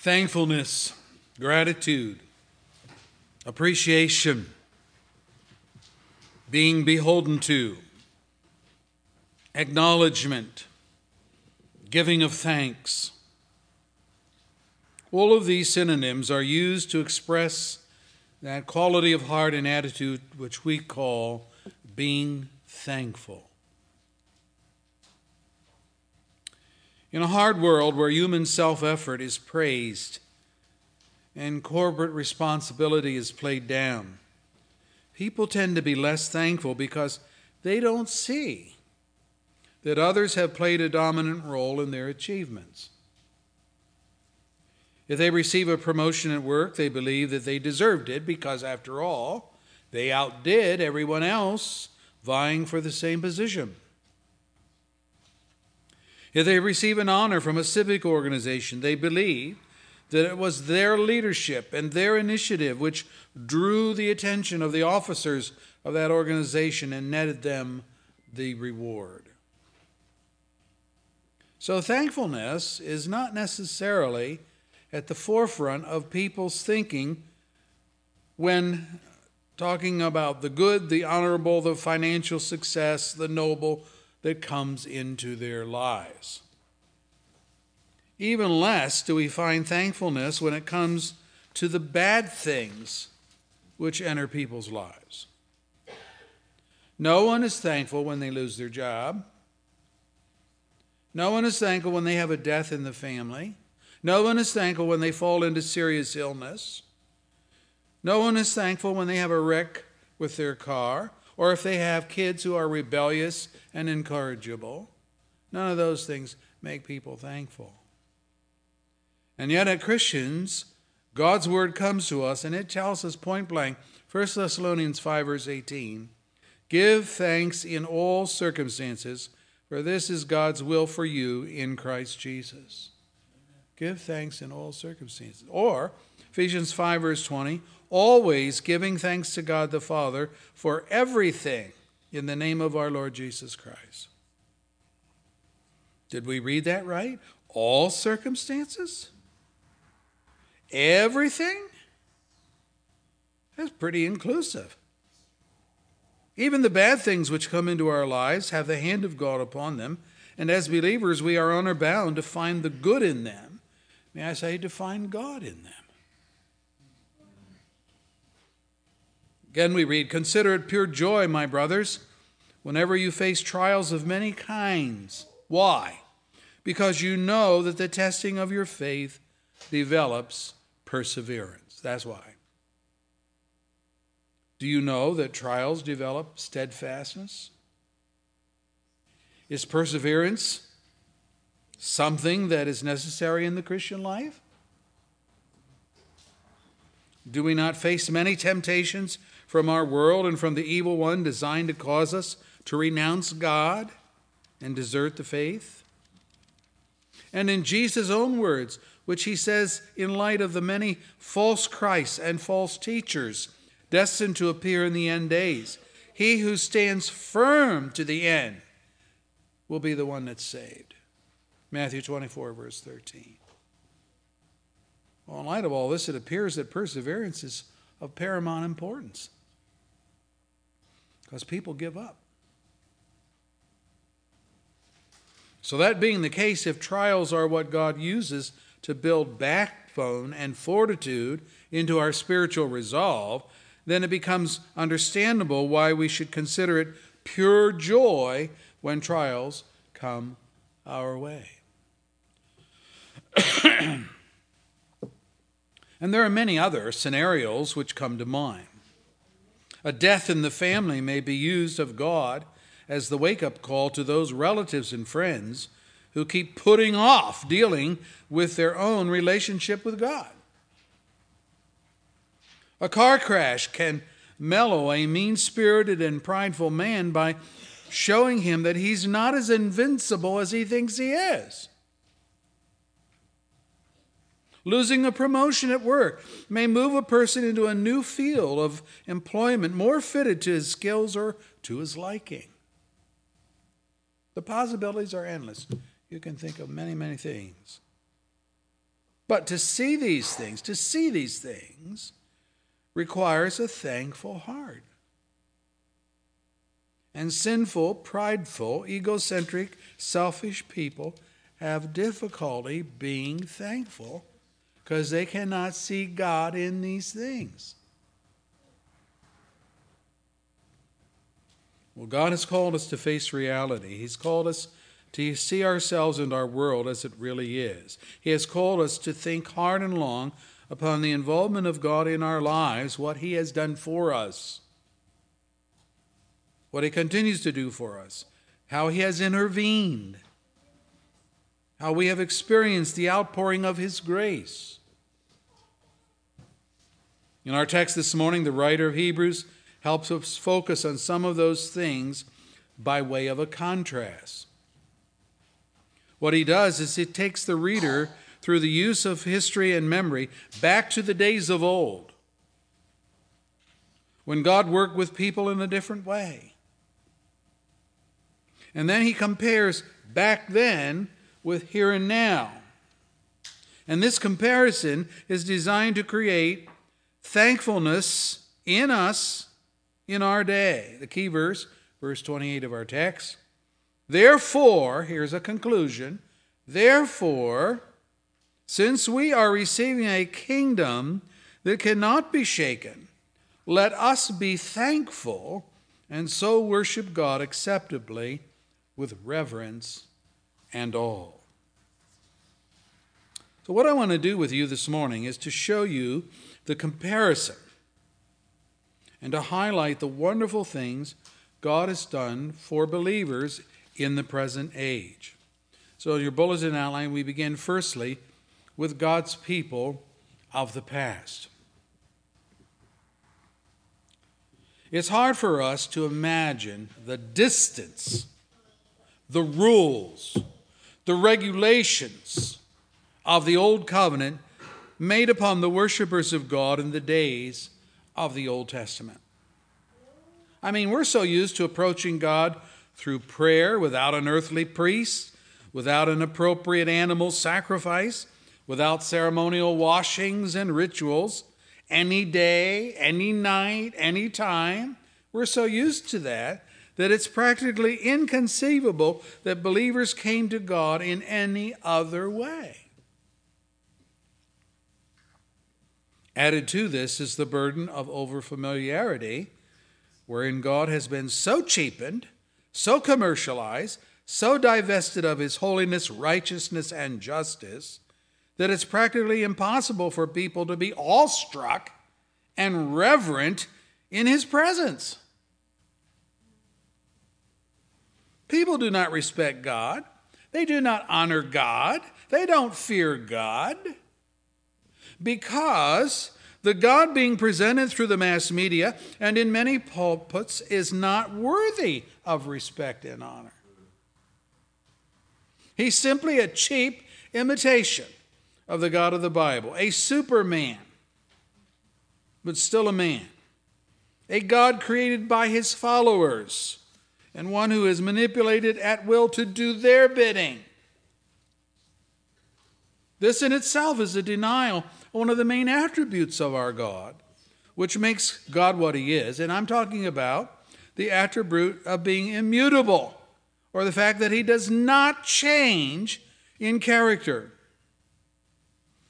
thankfulness, gratitude, appreciation, being beholden to, acknowledgement, giving of thanks. All of these synonyms are used to express that quality of heart and attitude which we call being thankful. In a hard world where human self effort is praised and corporate responsibility is played down, people tend to be less thankful because they don't see that others have played a dominant role in their achievements. If they receive a promotion at work, they believe that they deserved it because, after all, they outdid everyone else vying for the same position. If they receive an honor from a civic organization, they believe that it was their leadership and their initiative which drew the attention of the officers of that organization and netted them the reward. So, thankfulness is not necessarily at the forefront of people's thinking when talking about the good, the honorable, the financial success, the noble, that comes into their lives. Even less do we find thankfulness when it comes to the bad things which enter people's lives. No one is thankful when they lose their job. No one is thankful when they have a death in the family. No one is thankful when they fall into serious illness. No one is thankful when they have a wreck with their car or if they have kids who are rebellious and incorrigible. None of those things make people thankful. And yet, at Christians, God's word comes to us and it tells us point blank 1 Thessalonians 5, verse 18 Give thanks in all circumstances, for this is God's will for you in Christ Jesus. Give thanks in all circumstances. Or, Ephesians 5, verse 20 always giving thanks to God the Father for everything in the name of our Lord Jesus Christ. Did we read that right? All circumstances? Everything? That's pretty inclusive. Even the bad things which come into our lives have the hand of God upon them, and as believers, we are honor bound to find the good in them. May I say, to find God in them. Again, we read, Consider it pure joy, my brothers, whenever you face trials of many kinds. Why? Because you know that the testing of your faith develops perseverance. That's why. Do you know that trials develop steadfastness? Is perseverance something that is necessary in the Christian life? Do we not face many temptations from our world and from the evil one designed to cause us to renounce God and desert the faith? And in Jesus' own words, which he says in light of the many false Christs and false teachers destined to appear in the end days, he who stands firm to the end will be the one that's saved. Matthew 24, verse 13. Well, in light of all this, it appears that perseverance is of paramount importance because people give up. So, that being the case, if trials are what God uses to build backbone and fortitude into our spiritual resolve, then it becomes understandable why we should consider it pure joy when trials come our way. and there are many other scenarios which come to mind. A death in the family may be used of God as the wake up call to those relatives and friends who keep putting off dealing with their own relationship with God. A car crash can mellow a mean spirited and prideful man by showing him that he's not as invincible as he thinks he is. Losing a promotion at work may move a person into a new field of employment more fitted to his skills or to his liking. The possibilities are endless. You can think of many, many things. But to see these things, to see these things, requires a thankful heart. And sinful, prideful, egocentric, selfish people have difficulty being thankful because they cannot see God in these things. Well, God has called us to face reality. He's called us to see ourselves and our world as it really is. He has called us to think hard and long upon the involvement of God in our lives, what He has done for us, what He continues to do for us, how He has intervened, how we have experienced the outpouring of His grace. In our text this morning, the writer of Hebrews helps us focus on some of those things by way of a contrast. What he does is he takes the reader through the use of history and memory back to the days of old when God worked with people in a different way. And then he compares back then with here and now. And this comparison is designed to create thankfulness in us in our day. The key verse, verse 28 of our text. Therefore, here's a conclusion. Therefore, since we are receiving a kingdom that cannot be shaken, let us be thankful and so worship God acceptably with reverence and awe. So, what I want to do with you this morning is to show you the comparison and to highlight the wonderful things God has done for believers in the present age. So, your bulletin outline, we begin firstly with God's people of the past. It's hard for us to imagine the distance, the rules, the regulations of the Old Covenant made upon the worshippers of God in the days of the Old Testament. I mean, we're so used to approaching God through prayer without an earthly priest, without an appropriate animal sacrifice, without ceremonial washings and rituals, any day, any night, any time. We're so used to that that it's practically inconceivable that believers came to God in any other way. Added to this is the burden of overfamiliarity, wherein God has been so cheapened, so commercialized, so divested of his holiness, righteousness, and justice that it's practically impossible for people to be awestruck and reverent in his presence. People do not respect God. They do not honor God. They don't fear God because the God being presented through the mass media and in many pulpits is not worthy of respect and honor. He's simply a cheap imitation of the God of the Bible, a superman, but still a man, a God created by his followers, and one who is manipulated at will to do their bidding. This in itself is a denial one of the main attributes of our God, which makes God what he is. And I'm talking about the attribute of being immutable, or the fact that he does not change in character.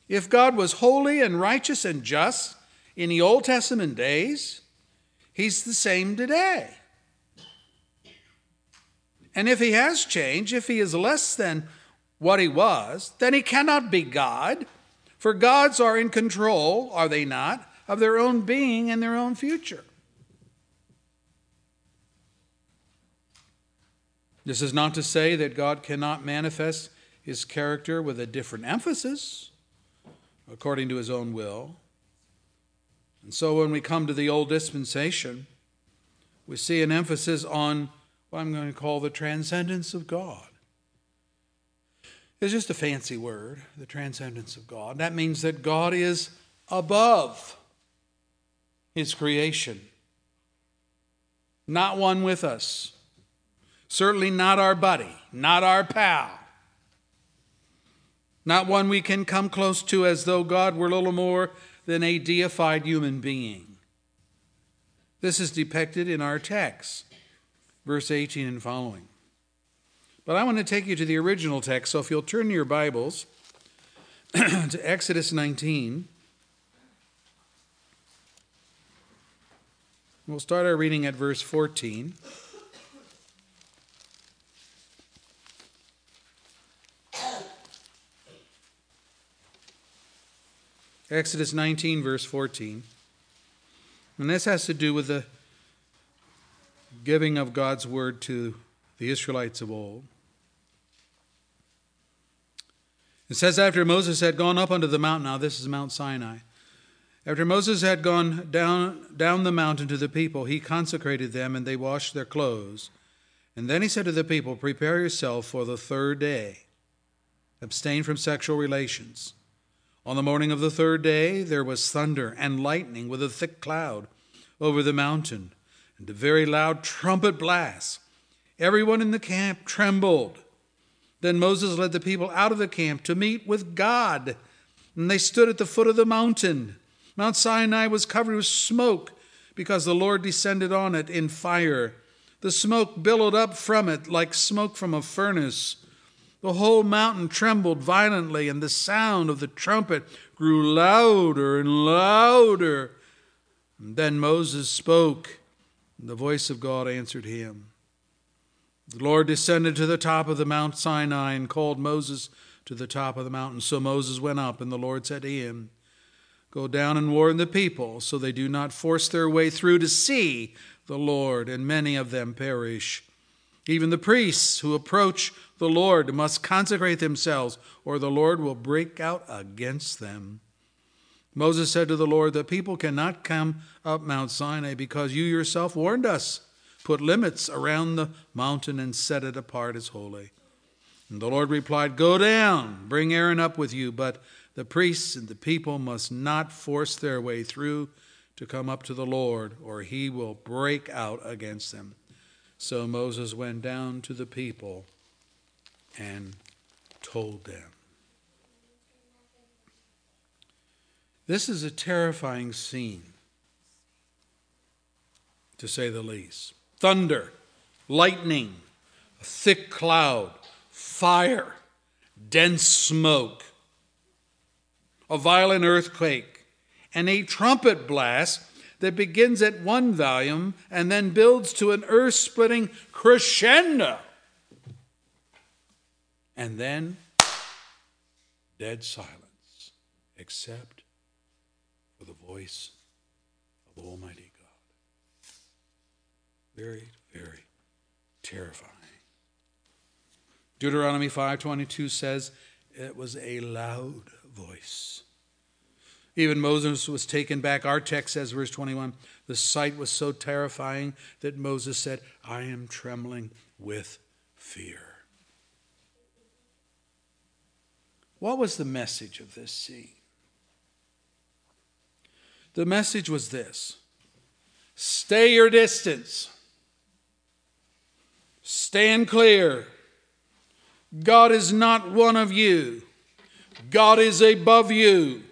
If God was holy and righteous and just in the Old Testament days, he's the same today. And if he has changed, if he is less than what he was, then he cannot be God for gods are in control, are they not, of their own being and their own future. This is not to say that God cannot manifest his character with a different emphasis according to his own will. And so when we come to the old dispensation, we see an emphasis on what I'm going to call the transcendence of God. It's just a fancy word, the transcendence of God. That means that God is above his creation, not one with us, certainly not our buddy, not our pal. not one we can come close to as though God were little more than a deified human being. This is depicted in our text, verse 18 and following. But I want to take you to the original text, so if you'll turn to your Bibles to Exodus 19. We'll start our reading at verse 14. Exodus 19, verse 14. And this has to do with the giving of God's word to the Israelites of old. It says, After Moses had gone up unto the mountain, now this is Mount Sinai. After Moses had gone down, down the mountain to the people, he consecrated them, and they washed their clothes. And then he said to the people, Prepare yourself for the third day. Abstain from sexual relations. On the morning of the third day, there was thunder and lightning with a thick cloud over the mountain, and a very loud trumpet blast. Everyone in the camp trembled. Then Moses led the people out of the camp to meet with God, and they stood at the foot of the mountain. Mount Sinai was covered with smoke because the Lord descended on it in fire. The smoke billowed up from it like smoke from a furnace. The whole mountain trembled violently, and the sound of the trumpet grew louder and louder. And then Moses spoke, and the voice of God answered him. The Lord descended to the top of the Mount Sinai and called Moses to the top of the mountain. So Moses went up, and the Lord said to him, Go down and warn the people, so they do not force their way through to see the Lord, and many of them perish. Even the priests who approach the Lord must consecrate themselves, or the Lord will break out against them. Moses said to the Lord, The people cannot come up Mount Sinai because you yourself warned us. Put limits around the mountain and set it apart as holy. And the Lord replied, Go down, bring Aaron up with you, but the priests and the people must not force their way through to come up to the Lord, or he will break out against them. So Moses went down to the people and told them. This is a terrifying scene, to say the least. Thunder, lightning, a thick cloud, fire, dense smoke, a violent earthquake, and a trumpet blast that begins at one volume and then builds to an earth splitting crescendo. And then dead silence, except for the voice of Almighty God. Very, very terrifying. Deuteronomy 5:22 says it was a loud voice. Even Moses was taken back. Our text says, verse 21, the sight was so terrifying that Moses said, I am trembling with fear. What was the message of this scene? The message was this stay your distance, stand clear. God is not one of you. God is above you.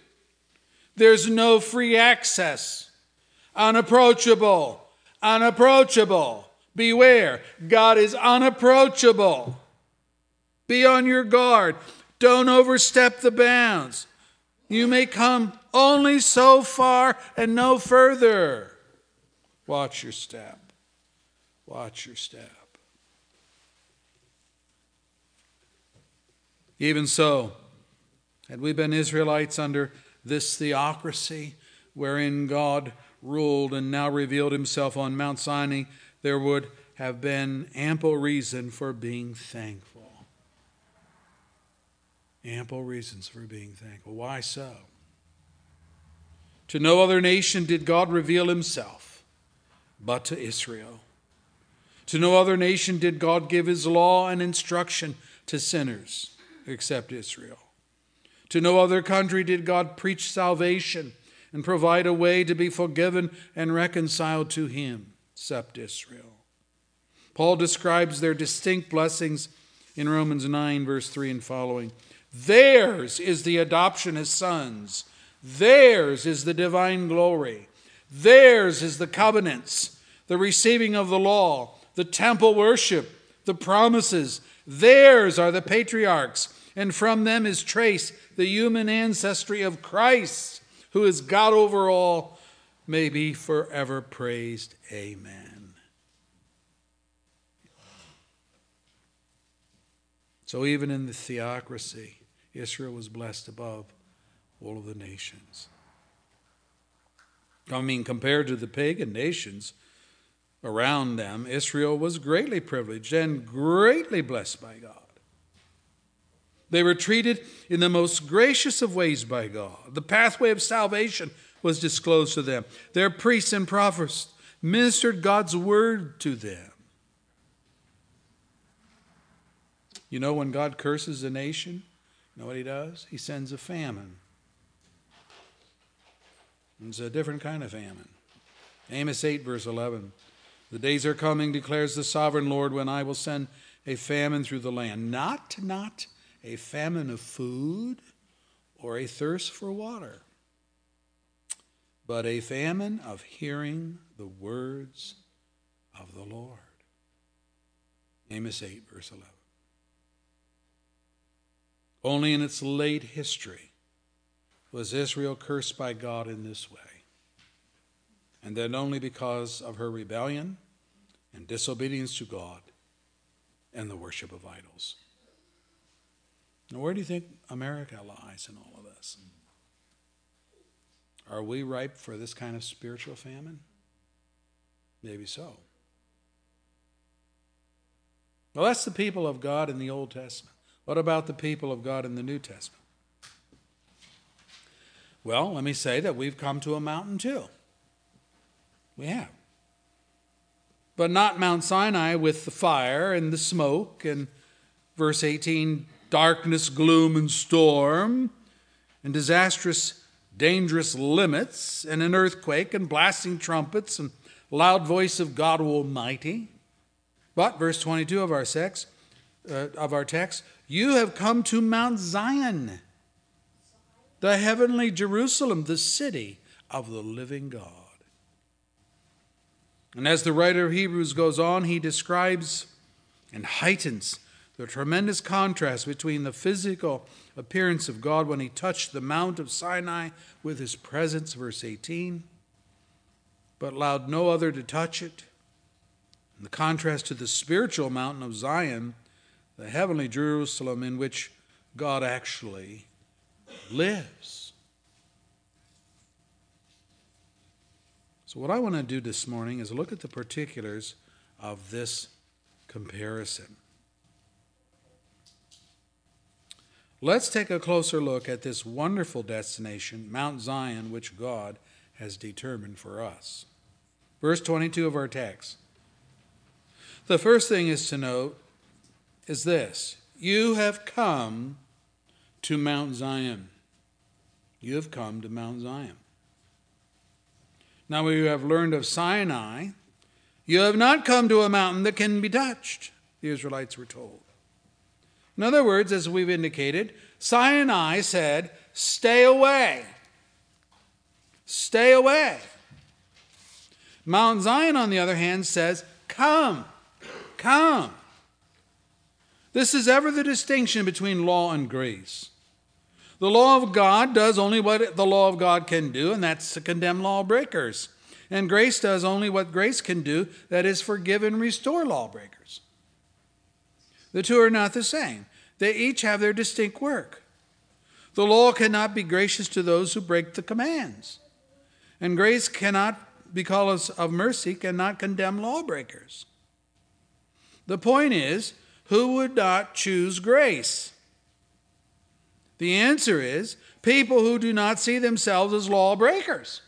There's no free access. Unapproachable. Unapproachable. Beware. God is unapproachable. Be on your guard. Don't overstep the bounds. You may come only so far and no further. Watch your step. Watch your step. Even so, had we been Israelites under this theocracy wherein God ruled and now revealed himself on Mount Sinai, there would have been ample reason for being thankful. Ample reasons for being thankful. Why so? To no other nation did God reveal himself but to Israel. To no other nation did God give his law and instruction to sinners except Israel. To no other country did God preach salvation and provide a way to be forgiven and reconciled to Him, except Israel. Paul describes their distinct blessings in Romans 9, verse 3 and following. Theirs is the adoption as sons. Theirs is the divine glory. Theirs is the covenants, the receiving of the law, the temple worship, the promises. Theirs are the patriarchs, and from them is traced the human ancestry of Christ, who is God over all, may be forever praised. Amen. So, even in the theocracy, Israel was blessed above all of the nations. I mean, compared to the pagan nations around them, Israel was greatly privileged and greatly blessed by God. They were treated in the most gracious of ways by God. The pathway of salvation was disclosed to them. Their priests and prophets ministered God's word to them. You know, when God curses a nation, you know what he does? He sends a famine. It's a different kind of famine. Amos 8, verse 11. The days are coming, declares the sovereign Lord, when I will send a famine through the land. Not, not a famine of food or a thirst for water, but a famine of hearing the words of the Lord. Amos 8, verse 11. Only in its late history was Israel cursed by God in this way, and then only because of her rebellion and disobedience to God and the worship of idols. Now, where do you think America lies in all of this? Are we ripe for this kind of spiritual famine? Maybe so. Well, that's the people of God in the Old Testament. What about the people of God in the New Testament? Well, let me say that we've come to a mountain too. We have. But not Mount Sinai with the fire and the smoke and verse 18 darkness, gloom, and storm, and disastrous, dangerous limits, and an earthquake, and blasting trumpets, and loud voice of God Almighty. But, verse 22 of our, sex, uh, of our text, you have come to Mount Zion, the heavenly Jerusalem, the city of the living God. And as the writer of Hebrews goes on, he describes and heightens the tremendous contrast between the physical appearance of God when he touched the Mount of Sinai with his presence, verse 18, but allowed no other to touch it, and the contrast to the spiritual mountain of Zion, the heavenly Jerusalem in which God actually lives. So, what I want to do this morning is look at the particulars of this comparison. Let's take a closer look at this wonderful destination, Mount Zion, which God has determined for us. Verse 22 of our text. The first thing is to note is this You have come to Mount Zion. You have come to Mount Zion. Now we have learned of Sinai. You have not come to a mountain that can be touched, the Israelites were told. In other words, as we've indicated, Sinai said, Stay away. Stay away. Mount Zion, on the other hand, says, Come, come. This is ever the distinction between law and grace. The law of God does only what the law of God can do, and that's to condemn lawbreakers. And grace does only what grace can do, that is, forgive and restore lawbreakers. The two are not the same. They each have their distinct work. The law cannot be gracious to those who break the commands, and grace cannot, because of mercy, cannot condemn lawbreakers. The point is, who would not choose grace? The answer is people who do not see themselves as lawbreakers.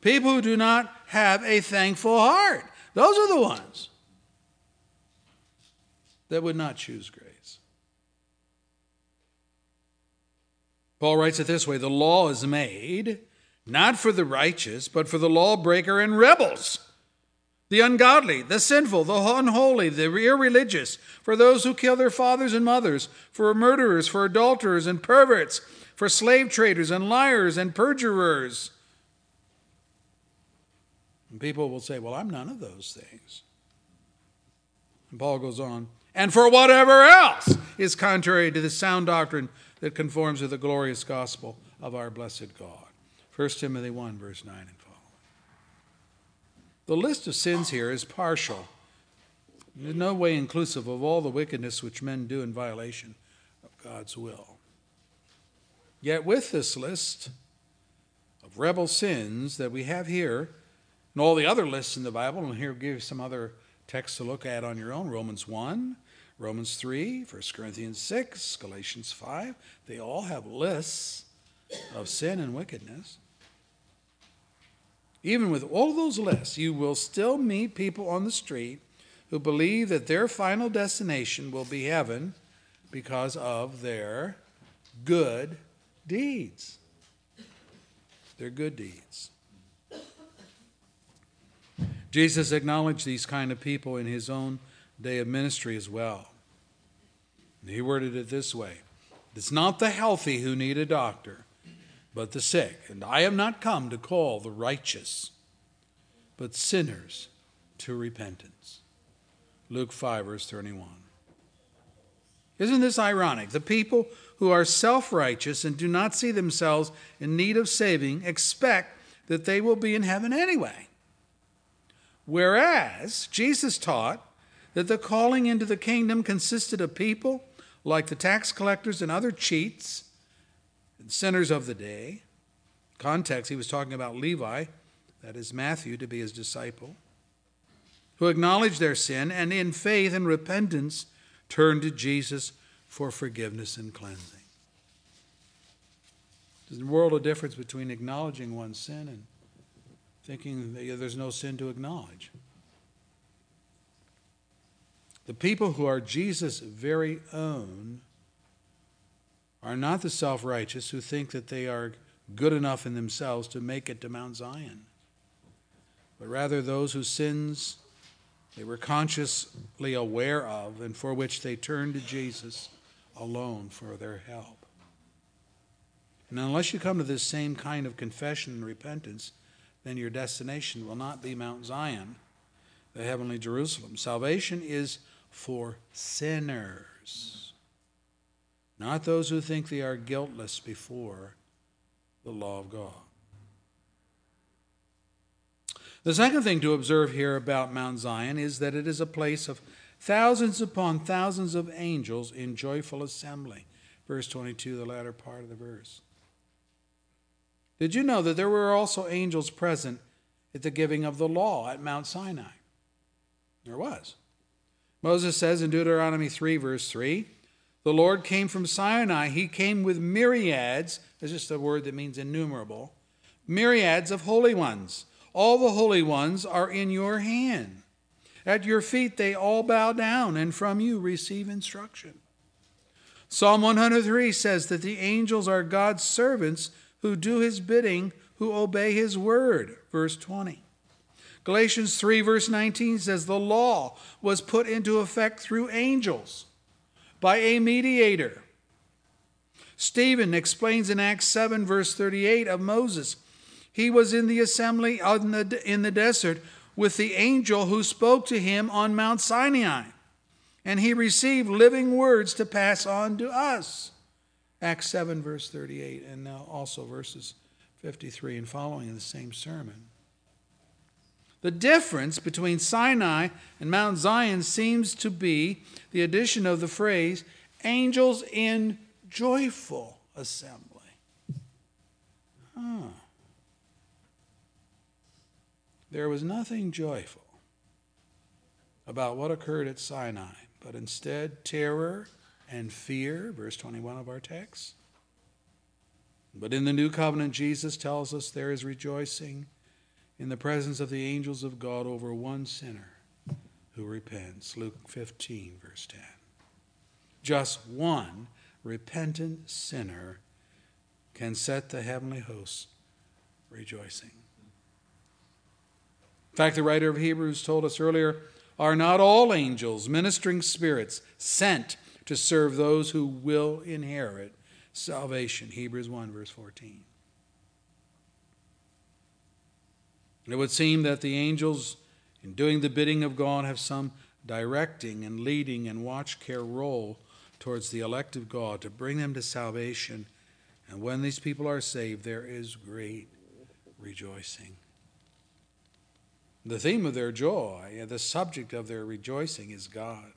People who do not have a thankful heart. Those are the ones that would not choose grace. Paul writes it this way The law is made not for the righteous, but for the lawbreaker and rebels, the ungodly, the sinful, the unholy, the irreligious, for those who kill their fathers and mothers, for murderers, for adulterers and perverts, for slave traders and liars and perjurers. And people will say, Well, I'm none of those things. And Paul goes on, and for whatever else is contrary to the sound doctrine that conforms to the glorious gospel of our blessed God. 1 Timothy 1, verse 9 and following. The list of sins here is partial, in no way inclusive of all the wickedness which men do in violation of God's will. Yet, with this list of rebel sins that we have here, and all the other lists in the Bible, and here give some other texts to look at on your own Romans 1, Romans 3, 1 Corinthians 6, Galatians 5, they all have lists of sin and wickedness. Even with all those lists, you will still meet people on the street who believe that their final destination will be heaven because of their good deeds. Their good deeds. Jesus acknowledged these kind of people in his own day of ministry as well. He worded it this way It's not the healthy who need a doctor, but the sick. And I have not come to call the righteous, but sinners to repentance. Luke 5, verse 31. Isn't this ironic? The people who are self righteous and do not see themselves in need of saving expect that they will be in heaven anyway. Whereas Jesus taught that the calling into the kingdom consisted of people like the tax collectors and other cheats and sinners of the day. Context, he was talking about Levi, that is Matthew, to be his disciple, who acknowledged their sin and in faith and repentance turned to Jesus for forgiveness and cleansing. There's a world of difference between acknowledging one's sin and thinking there's no sin to acknowledge. The people who are Jesus' very own are not the self righteous who think that they are good enough in themselves to make it to Mount Zion, but rather those whose sins they were consciously aware of and for which they turned to Jesus alone for their help. And unless you come to this same kind of confession and repentance, then your destination will not be Mount Zion, the heavenly Jerusalem. Salvation is for sinners not those who think they are guiltless before the law of God. The second thing to observe here about Mount Zion is that it is a place of thousands upon thousands of angels in joyful assembly. Verse 22, the latter part of the verse. Did you know that there were also angels present at the giving of the law at Mount Sinai? There was. Moses says in Deuteronomy 3, verse 3 the Lord came from Sinai. He came with myriads, that's just a word that means innumerable, myriads of holy ones. All the holy ones are in your hand. At your feet they all bow down, and from you receive instruction. Psalm 103 says that the angels are God's servants who do his bidding, who obey his word. Verse 20. Galatians 3, verse 19 says the law was put into effect through angels by a mediator. Stephen explains in Acts 7, verse 38 of Moses. He was in the assembly in the, in the desert with the angel who spoke to him on Mount Sinai, and he received living words to pass on to us. Acts 7, verse 38, and now also verses 53 and following in the same sermon. The difference between Sinai and Mount Zion seems to be the addition of the phrase angels in joyful assembly. Huh. There was nothing joyful about what occurred at Sinai, but instead terror and fear, verse 21 of our text. But in the new covenant, Jesus tells us there is rejoicing in the presence of the angels of God over one sinner who repents. Luke 15, verse 10. Just one repentant sinner can set the heavenly hosts rejoicing. In fact, the writer of Hebrews told us earlier are not all angels ministering spirits sent to serve those who will inherit salvation? Hebrews 1, verse 14. It would seem that the angels, in doing the bidding of God, have some directing and leading and watch care role towards the elect of God to bring them to salvation. And when these people are saved, there is great rejoicing. The theme of their joy, the subject of their rejoicing, is God.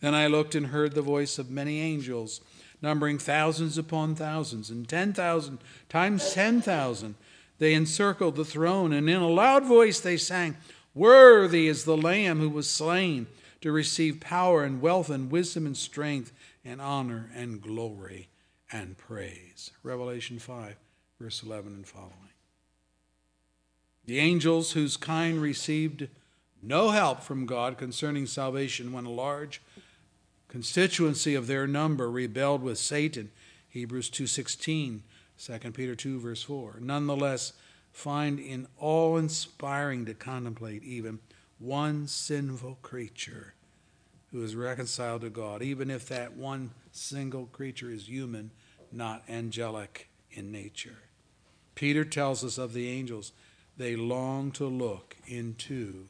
Then I looked and heard the voice of many angels, numbering thousands upon thousands, and 10,000 times 10,000. They encircled the throne, and in a loud voice they sang, Worthy is the Lamb who was slain to receive power and wealth and wisdom and strength and honor and glory and praise. Revelation 5, verse 11 and following. The angels whose kind received no help from God concerning salvation when a large constituency of their number rebelled with Satan, Hebrews 2:16, 2 Peter 2 verse 4. Nonetheless, find in all inspiring to contemplate even one sinful creature who is reconciled to God, even if that one single creature is human, not angelic in nature. Peter tells us of the angels, they long to look into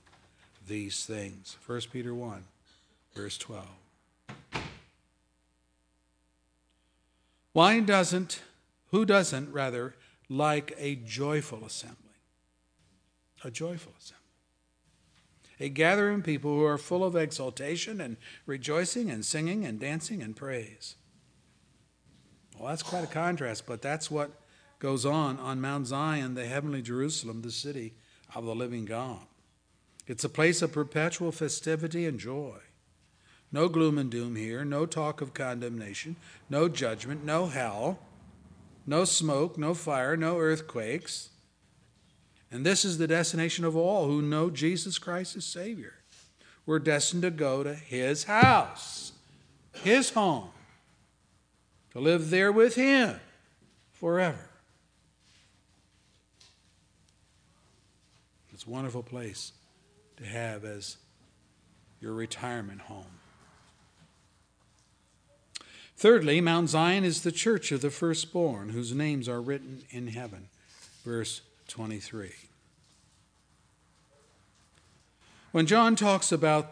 these things. 1 Peter 1, verse 12. Why doesn't, who doesn't, rather, like a joyful assembly? A joyful assembly a gathering of people who are full of exultation and rejoicing and singing and dancing and praise. Well, that's quite a contrast, but that's what goes on on Mount Zion, the heavenly Jerusalem, the city of the living God. It's a place of perpetual festivity and joy. No gloom and doom here, no talk of condemnation, no judgment, no hell, no smoke, no fire, no earthquakes. And this is the destination of all who know Jesus Christ as Savior. We're destined to go to His house, His home, to live there with Him forever. It's a wonderful place to have as your retirement home. Thirdly, Mount Zion is the church of the firstborn, whose names are written in heaven. Verse 23. When John talks about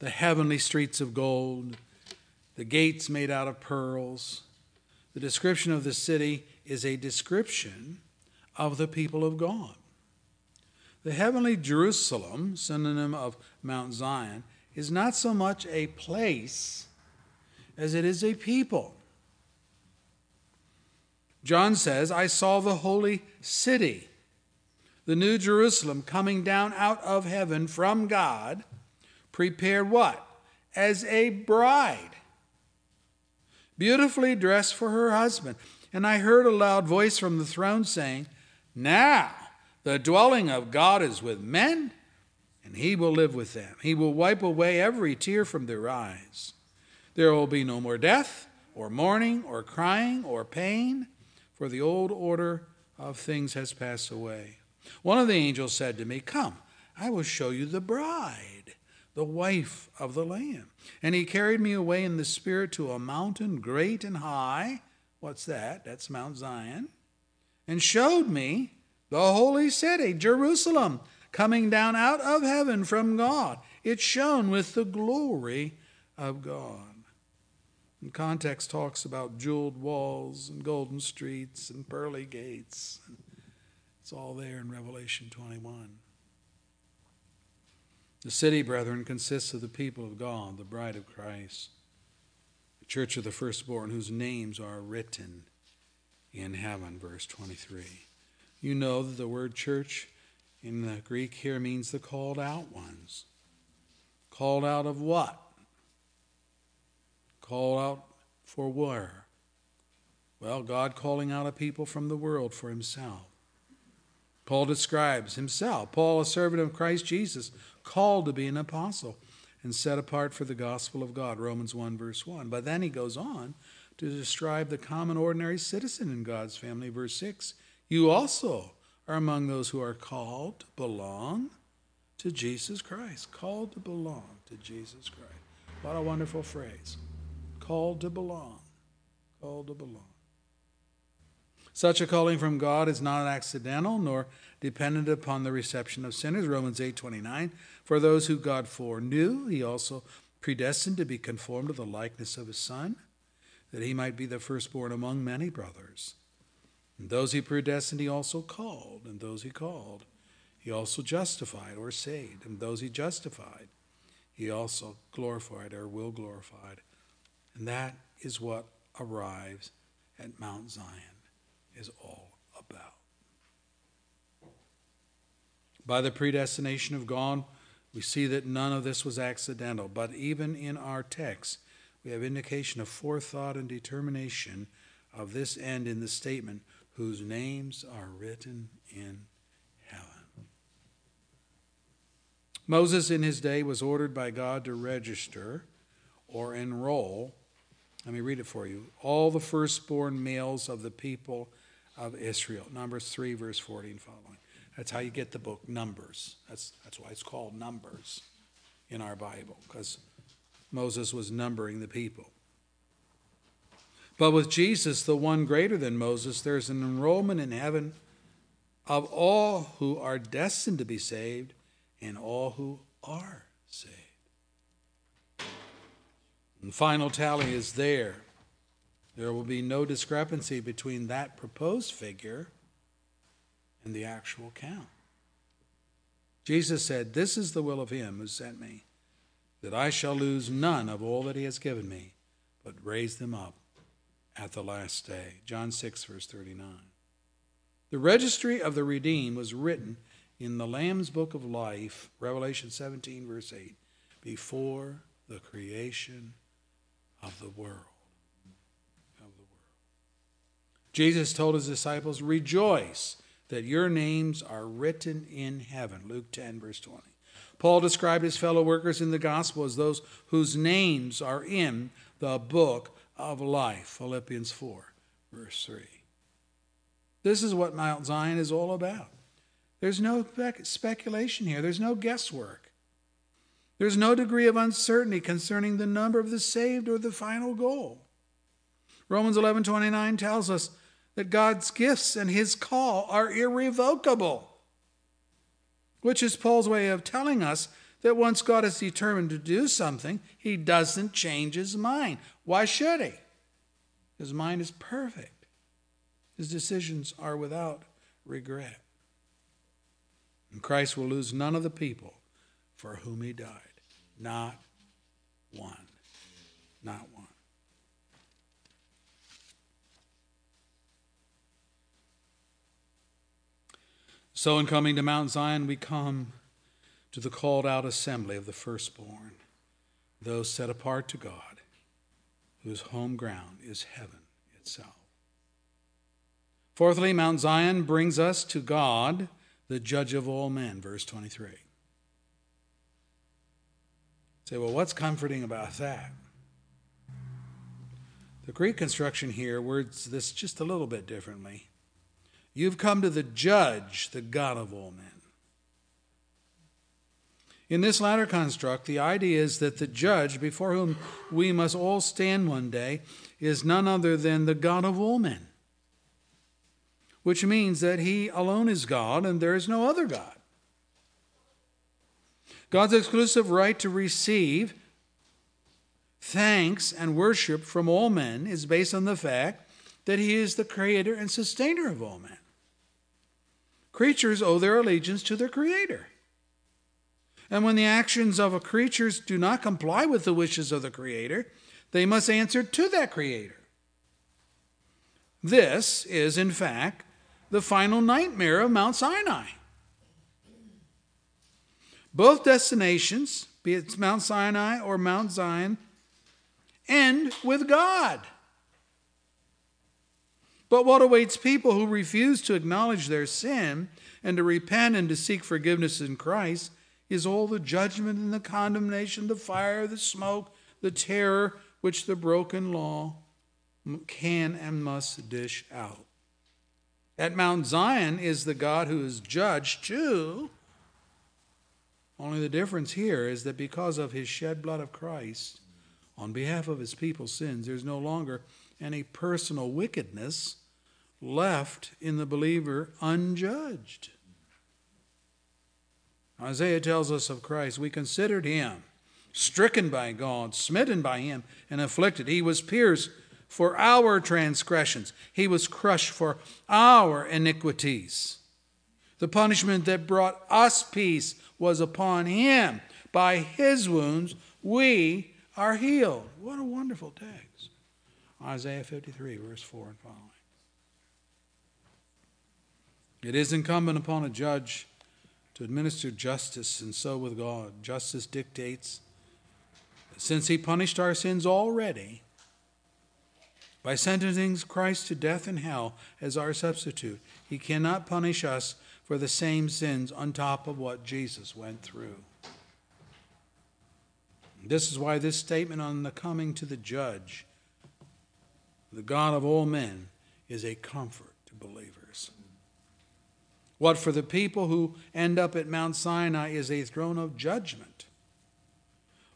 the heavenly streets of gold, the gates made out of pearls, the description of the city is a description of the people of God. The heavenly Jerusalem, synonym of Mount Zion, is not so much a place as it is a people. John says, I saw the holy city, the new Jerusalem, coming down out of heaven from God, prepared what? As a bride, beautifully dressed for her husband. And I heard a loud voice from the throne saying, Now the dwelling of God is with men, and he will live with them. He will wipe away every tear from their eyes. There will be no more death, or mourning, or crying, or pain for the old order of things has passed away. One of the angels said to me, Come, I will show you the bride, the wife of the Lamb. And he carried me away in the Spirit to a mountain great and high. What's that? That's Mount Zion. And showed me the holy city, Jerusalem, coming down out of heaven from God. It shone with the glory of God. And context talks about jeweled walls and golden streets and pearly gates. It's all there in Revelation 21. The city, brethren, consists of the people of God, the bride of Christ, the church of the firstborn, whose names are written in heaven, verse 23. You know that the word church in the Greek here means the called out ones. Called out of what? Call out for where? Well, God calling out a people from the world for himself. Paul describes himself, Paul, a servant of Christ Jesus, called to be an apostle and set apart for the gospel of God, Romans 1, verse 1. But then he goes on to describe the common ordinary citizen in God's family, verse 6. You also are among those who are called to belong to Jesus Christ. Called to belong to Jesus Christ. What a wonderful phrase. Called to belong. Called to belong. Such a calling from God is not accidental nor dependent upon the reception of sinners. Romans 8:29 For those who God foreknew, he also predestined to be conformed to the likeness of his son, that he might be the firstborn among many brothers. And those he predestined he also called, and those he called he also justified or saved, and those he justified he also glorified or will glorify. And that is what arrives at Mount Zion is all about. By the predestination of God, we see that none of this was accidental, but even in our text, we have indication of forethought and determination of this end in the statement, whose names are written in heaven. Moses, in his day, was ordered by God to register or enroll, let me read it for you, all the firstborn males of the people of Israel. Numbers 3, verse 14 following. That's how you get the book Numbers. That's, that's why it's called Numbers in our Bible, because Moses was numbering the people. But with Jesus, the one greater than Moses, there's an enrollment in heaven of all who are destined to be saved and all who are saved. And the final tally is there. There will be no discrepancy between that proposed figure and the actual count. Jesus said, This is the will of him who sent me, that I shall lose none of all that he has given me, but raise them up at the last day. John 6, verse 39. The registry of the redeemed was written in the Lamb's book of life, Revelation 17, verse 8, before the creation of the world. Of the world. Jesus told his disciples, Rejoice that your names are written in heaven. Luke 10, verse 20. Paul described his fellow workers in the gospel as those whose names are in the book of life. Philippians 4, verse 3. This is what Mount Zion is all about. There's no speculation here, there's no guesswork. There's no degree of uncertainty concerning the number of the saved or the final goal. Romans 11:29 tells us that God's gifts and his call are irrevocable, which is Paul's way of telling us that once God is determined to do something, he doesn't change his mind. Why should he? His mind is perfect. His decisions are without regret. And Christ will lose none of the people for whom he died. Not one. Not one. So, in coming to Mount Zion, we come to the called out assembly of the firstborn, those set apart to God, whose home ground is heaven itself. Fourthly, Mount Zion brings us to God, the judge of all men, verse 23. Say, well, what's comforting about that? The Greek construction here words this just a little bit differently. You've come to the judge, the God of all men. In this latter construct, the idea is that the judge before whom we must all stand one day is none other than the God of all men, which means that he alone is God and there is no other God. God's exclusive right to receive thanks and worship from all men is based on the fact that he is the creator and sustainer of all men. Creatures owe their allegiance to their Creator. And when the actions of a creatures do not comply with the wishes of the Creator, they must answer to that Creator. This is, in fact, the final nightmare of Mount Sinai. Both destinations, be it Mount Sinai or Mount Zion, end with God. But what awaits people who refuse to acknowledge their sin and to repent and to seek forgiveness in Christ is all the judgment and the condemnation, the fire, the smoke, the terror which the broken law can and must dish out. At Mount Zion is the God who is judge too. Only the difference here is that because of his shed blood of Christ on behalf of his people's sins, there's no longer any personal wickedness left in the believer unjudged. Isaiah tells us of Christ, we considered him stricken by God, smitten by him, and afflicted. He was pierced for our transgressions, he was crushed for our iniquities. The punishment that brought us peace was upon him. By his wounds, we are healed. What a wonderful text. Isaiah 53, verse 4 and following. It is incumbent upon a judge to administer justice, and so with God. Justice dictates that since He punished our sins already by sentencing Christ to death and hell as our substitute, He cannot punish us for the same sins on top of what Jesus went through. This is why this statement on the coming to the judge, the God of all men, is a comfort to believers. What for the people who end up at Mount Sinai is a throne of judgment.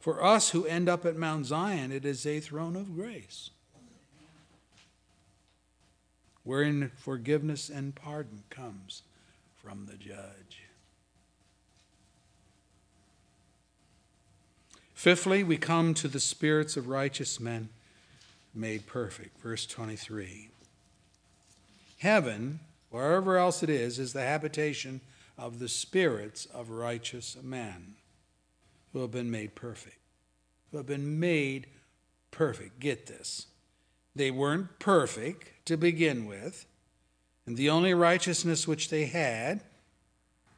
For us who end up at Mount Zion, it is a throne of grace, wherein forgiveness and pardon comes from the judge. Fifthly, we come to the spirits of righteous men made perfect. Verse 23. Heaven wherever else it is, is the habitation of the spirits of righteous men who have been made perfect. Who have been made perfect. Get this. They weren't perfect to begin with, and the only righteousness which they had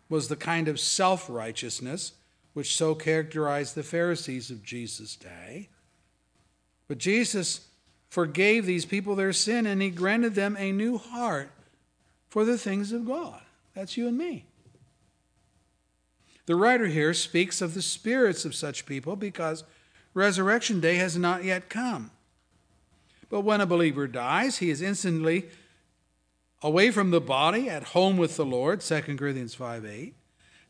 was the kind of self righteousness which so characterized the Pharisees of Jesus' day. But Jesus forgave these people their sin and he granted them a new heart for the things of God. That's you and me. The writer here speaks of the spirits of such people because resurrection day has not yet come. But when a believer dies, he is instantly away from the body, at home with the Lord, 2 Corinthians 5 8.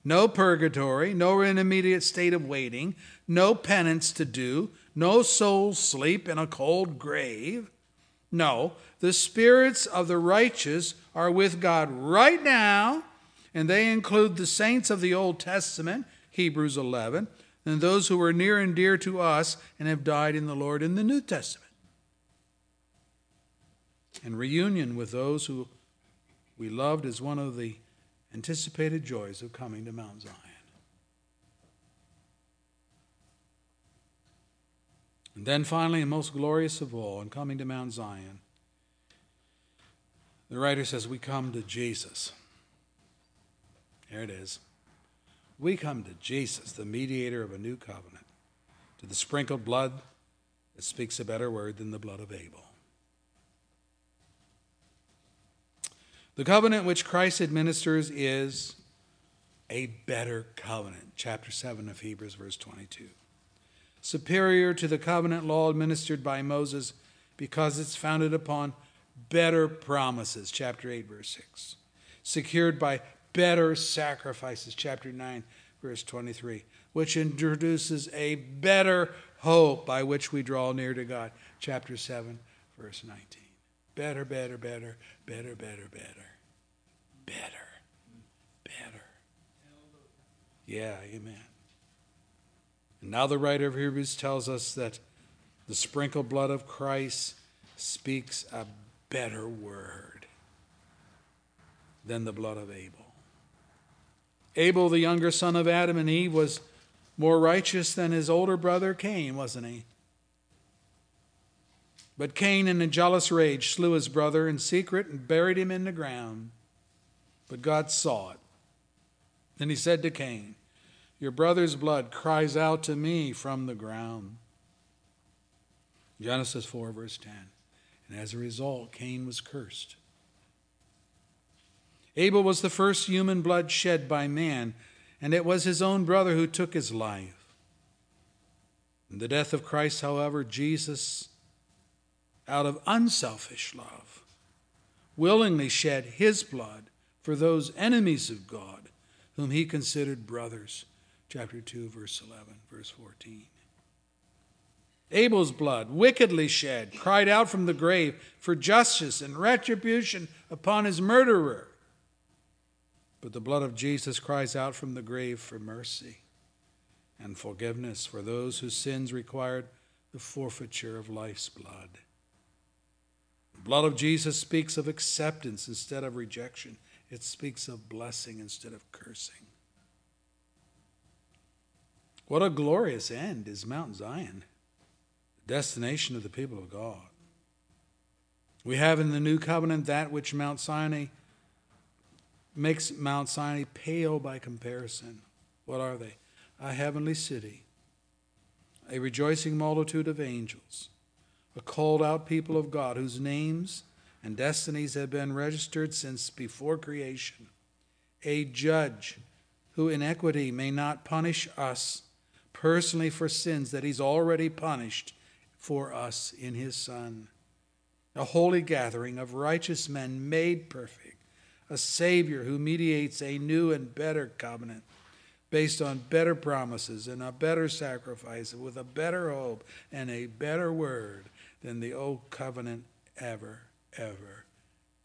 No purgatory, no intermediate state of waiting, no penance to do, no soul sleep in a cold grave. No, the spirits of the righteous are with God right now, and they include the saints of the Old Testament, Hebrews 11, and those who are near and dear to us and have died in the Lord in the New Testament. And reunion with those who we loved is one of the anticipated joys of coming to Mount Zion. And then finally, and most glorious of all, in coming to Mount Zion, the writer says, We come to Jesus. Here it is. We come to Jesus, the mediator of a new covenant, to the sprinkled blood that speaks a better word than the blood of Abel. The covenant which Christ administers is a better covenant. Chapter 7 of Hebrews, verse 22 superior to the covenant law administered by Moses because it's founded upon better promises, chapter 8, verse 6. Secured by better sacrifices, chapter 9, verse 23, which introduces a better hope by which we draw near to God, chapter 7, verse 19. Better, better, better, better, better, better, better, better. Yeah, amen. And now the writer of Hebrews tells us that the sprinkled blood of Christ speaks a better word than the blood of Abel. Abel, the younger son of Adam and Eve, was more righteous than his older brother Cain, wasn't he? But Cain, in a jealous rage, slew his brother in secret and buried him in the ground. But God saw it. Then he said to Cain, your brother's blood cries out to me from the ground. Genesis 4, verse 10. And as a result, Cain was cursed. Abel was the first human blood shed by man, and it was his own brother who took his life. In the death of Christ, however, Jesus, out of unselfish love, willingly shed his blood for those enemies of God whom he considered brothers. Chapter 2, verse 11, verse 14. Abel's blood, wickedly shed, cried out from the grave for justice and retribution upon his murderer. But the blood of Jesus cries out from the grave for mercy and forgiveness for those whose sins required the forfeiture of life's blood. Blood of Jesus speaks of acceptance instead of rejection, it speaks of blessing instead of cursing. What a glorious end is Mount Zion, the destination of the people of God. We have in the new covenant that which Mount Sinai makes Mount Sinai pale by comparison. What are they? A heavenly city, a rejoicing multitude of angels, a called out people of God whose names and destinies have been registered since before creation, a judge who in equity may not punish us personally for sins that he's already punished for us in his Son, a holy gathering of righteous men made perfect, a Savior who mediates a new and better covenant based on better promises and a better sacrifice with a better hope and a better word than the old covenant ever, ever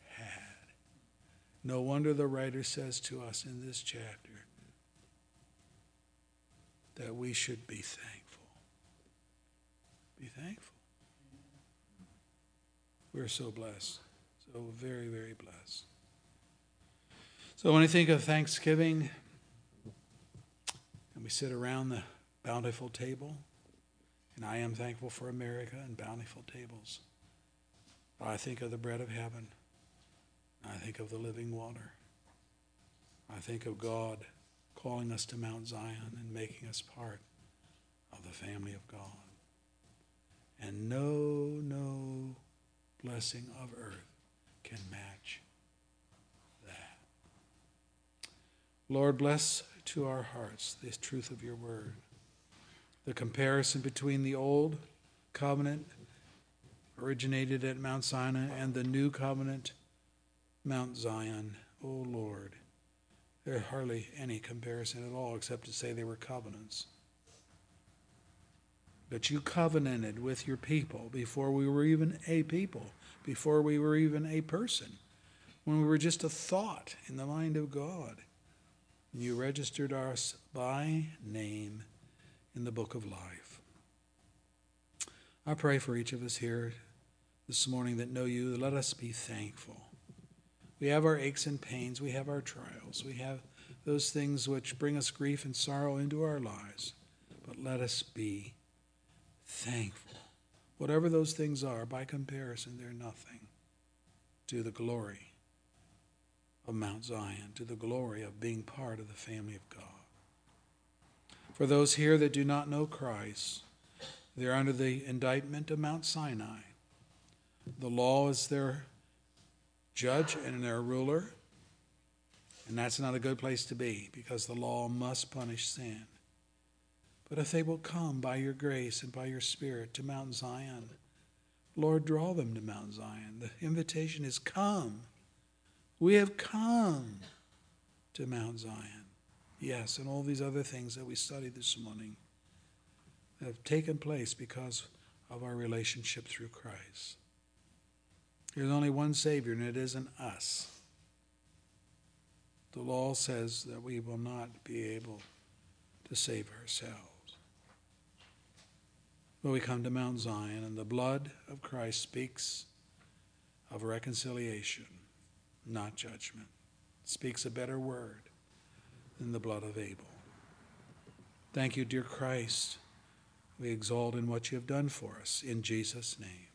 had. No wonder the writer says to us in this chapter that we should be thankful. Be thankful. We're so blessed. So very, very blessed. So when I think of Thanksgiving, and we sit around the bountiful table, and I am thankful for America and bountiful tables. But I think of the bread of heaven. I think of the living water. I think of God calling us to Mount Zion and making us part of the family of God. And no, no blessing of earth can match that. Lord, bless to our hearts the truth of your word. The comparison between the old covenant originated at Mount Sinai and the new covenant, Mount Zion. Oh Lord, there's hardly any comparison at all except to say they were covenants. But you covenanted with your people before we were even a people, before we were even a person, when we were just a thought in the mind of God. You registered us by name in the book of life. I pray for each of us here this morning that know you. Let us be thankful. We have our aches and pains, we have our trials, we have those things which bring us grief and sorrow into our lives. But let us be thankful. Whatever those things are, by comparison, they're nothing to the glory of Mount Zion, to the glory of being part of the family of God. For those here that do not know Christ, they're under the indictment of Mount Sinai. The law is their judge and their ruler. And that's not a good place to be because the law must punish sin. But if they will come by your grace and by your Spirit to Mount Zion, Lord, draw them to Mount Zion. The invitation is come. We have come to Mount Zion. Yes, and all these other things that we studied this morning have taken place because of our relationship through Christ. There's only one Savior, and it isn't us. The law says that we will not be able to save ourselves. But we come to Mount Zion, and the blood of Christ speaks of reconciliation, not judgment. It speaks a better word than the blood of Abel. Thank you, dear Christ. We exalt in what you have done for us. In Jesus' name.